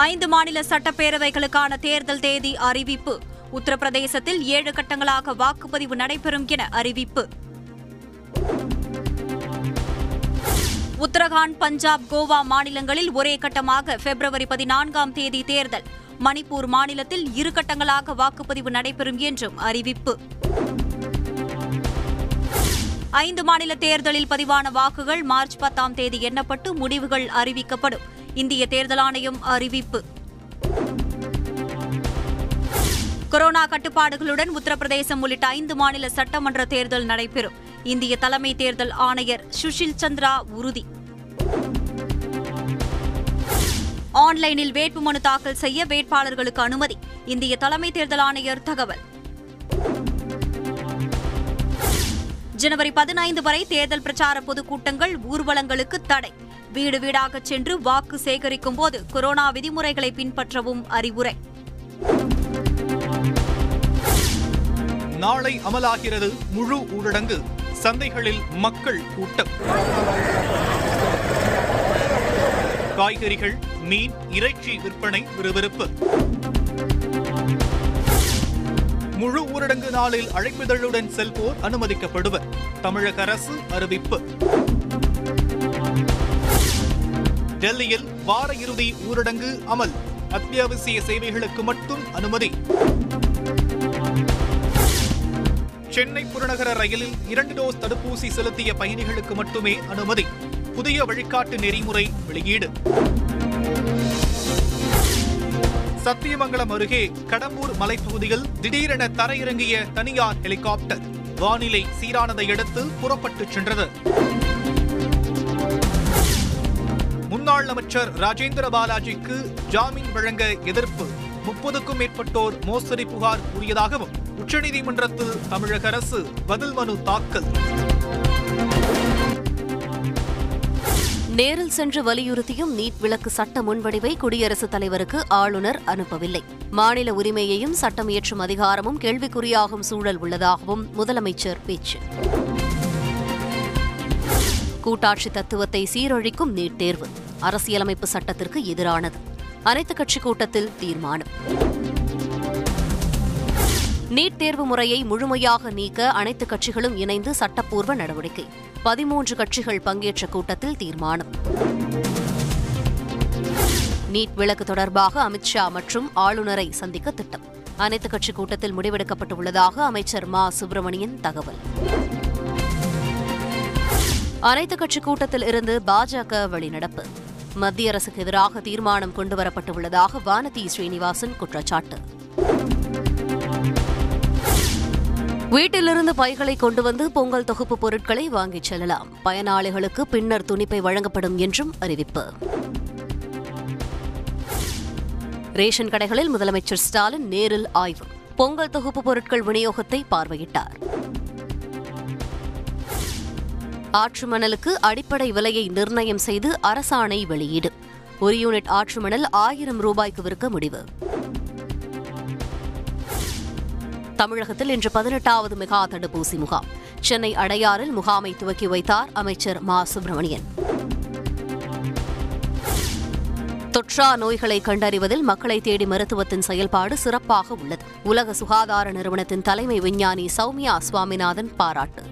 ஐந்து மாநில சட்டப்பேரவைகளுக்கான தேர்தல் தேதி அறிவிப்பு. உத்தரப்பிரதேசத்தில் ஏழு கட்டங்களாக வாக்குப்பதிவு நடைபெறும் என அறிவிப்பு. உத்தரகாண்ட் பஞ்சாப் கோவா மாநிலங்களில் ஒரே கட்டமாக பிப்ரவரி பதினான்காம் தேதி தேர்தல். மணிப்பூர் மாநிலத்தில் இரு கட்டங்களாக வாக்குப்பதிவு நடைபெறும் என்றும் அறிவிப்பு. ஐந்து மாநில தேர்தலில் பதிவான வாக்குகள் மார்ச் பத்தாம் தேதி எண்ணப்பட்டு முடிவுகள் அறிவிக்கப்படும். இந்திய தேர்தல் ஆணையம் அறிவிப்பு. கொரோனா கட்டுப்பாடுகளுடன் உத்தரப்பிரதேசம் உள்ளிட்ட ஐந்து மாநில சட்டமன்ற தேர்தல் நடைபெறும். இந்திய தலைமை தேர்தல் ஆணையர் சுஷில் சந்திரா உறுதி. ஆன்லைனில் வேட்புமனு தாக்கல் செய்ய வேட்பாளர்களுக்கு அனுமதி. இந்திய தலைமை தேர்தல் ஆணையர் தகவல். ஜனவரி பதினைந்து வரை தேர்தல் பிரச்சார பொதுக்கூட்டங்கள் ஊர்வலங்களுக்கு தடை. வீடு வீடாக சென்று வாக்கு சேகரிக்கும் போது கொரோனா விதிமுறைகளை பின்பற்றவும் அறிவுரை. நாளை அமலாகிறது முழு ஊரடங்கு. சந்தைகளில் மக்கள் கூட்டம். காய்கறிகள் மீன் இறைச்சி விற்பனை விறுவிறுப்பு. முழு ஊரடங்கு நாளில் அழைப்பிதழுடன் செல்வோர் அனுமதிக்கப்படுவர். தமிழக அரசு அறிவிப்பு. டெல்லியில் வார இறுதி ஊரடங்கு அமல். அத்தியாவசிய சேவைகளுக்கு மட்டும் அனுமதி. சென்னை புறநகர ரயிலில் இரண்டு டோஸ் தடுப்பூசி செலுத்திய பயணிகளுக்கு மட்டுமே அனுமதி. புதிய வழிகாட்டு நெறிமுறை வெளியீடு. சத்தியமங்கலம் அருகே கடம்பூர் மலைப்பகுதியில் திடீரென தரையிறங்கிய தனியார் ஹெலிகாப்டர். வானிலை சீரானதை அடுத்து புறப்பட்டுச் சென்றது. முன்னாள் அமைச்சர் ராஜேந்திர பாலாஜிக்கு ஜாமீன் வழங்க எதிர்ப்பு. முப்பதுக்கும் மேற்பட்டோர் மோசடி புகார் கூறியதாகவும் உச்சநீதிமன்றத்தில் தமிழக அரசு பதில் மனு தாக்கல். நேரில் சென்று வலியுறுத்தியும் நீட் விளக்கு சட்ட முன்வடிவை குடியரசுத் தலைவருக்கு ஆளுநர் அனுப்பவில்லை. மாநில உரிமையையும் சட்டம் இயற்றும் அதிகாரமும் கேள்விக்குறியாகும் சூழல் உள்ளதாகவும் முதலமைச்சர் பேச்சு. கூட்டாட்சி தத்துவத்தை சீரழிக்கும் நீட் தேர்வு. அரசியலமைப்பு சட்டத்திற்கு எதிரானது. அனைத்துக் கட்சி கூட்டத்தில் தீர்மானம். நீட் தேர்வு முறையை முழுமையாக நீக்க அனைத்து கட்சிகளும் இணைந்து சட்டப்பூர்வ நடவடிக்கை. பதிமூன்று கட்சிகள் பங்கேற்ற கூட்டத்தில் தீர்மானம். நீட் விலக்கு தொடர்பாக அமித்ஷா மற்றும் ஆளுநரை சந்திக்க திட்டம். அனைத்து கட்சி கூட்டத்தில் முடிவெடுக்கப்பட்டுள்ளதாக அமைச்சர் மா. சுப்பிரமணியன் தகவல். அனைத்து கட்சி கூட்டத்தில் இருந்து பாஜக வெளிநடப்பு. மத்திய அரசுக்கு எதிராக தீர்மானம் கொண்டுவரப்பட்டுள்ளதாக வானதி ஸ்ரீனிவாசன் குற்றச்சாட்டு. வீட்டிலிருந்து பைகளை கொண்டு வந்து பொங்கல் தொகுப்பு பொருட்களை வாங்கிச் செல்லலாம். பயனாளிகளுக்கு பின்னர் துணிப்பை வழங்கப்படும் என்றும் அறிவிப்பு. ரேஷன் கடைகளில் முதலமைச்சர் ஸ்டாலின் நேரில் ஆய்வு. பொங்கல் தொகுப்பு பொருட்கள் விநியோகத்தை பார்வையிட்டார். ஆற்று மணலுக்கு அடிப்படை விலையை நிர்ணயம் செய்து அரசாணை வெளியீடு. ஒரு யூனிட் ஆற்று மணல் ஆயிரம் ரூபாய்க்கு விற்க முடிவு. தமிழகத்தில் இன்று பதினெட்டாவது மெகா தடுப்பூசி முகாம். சென்னை அடையாறில் முகாமை துவக்கி வைத்தார் அமைச்சர் மா. சுப்பிரமணியன். தொற்றா நோய்களை கண்டறிவதில் மக்களை தேடி மருத்துவத்தின் செயல்பாடு சிறப்பாக உள்ளது. உலக சுகாதார நிறுவனத்தின் தலைமை விஞ்ஞானி சௌமியா சுவாமிநாதன் பாராட்டு.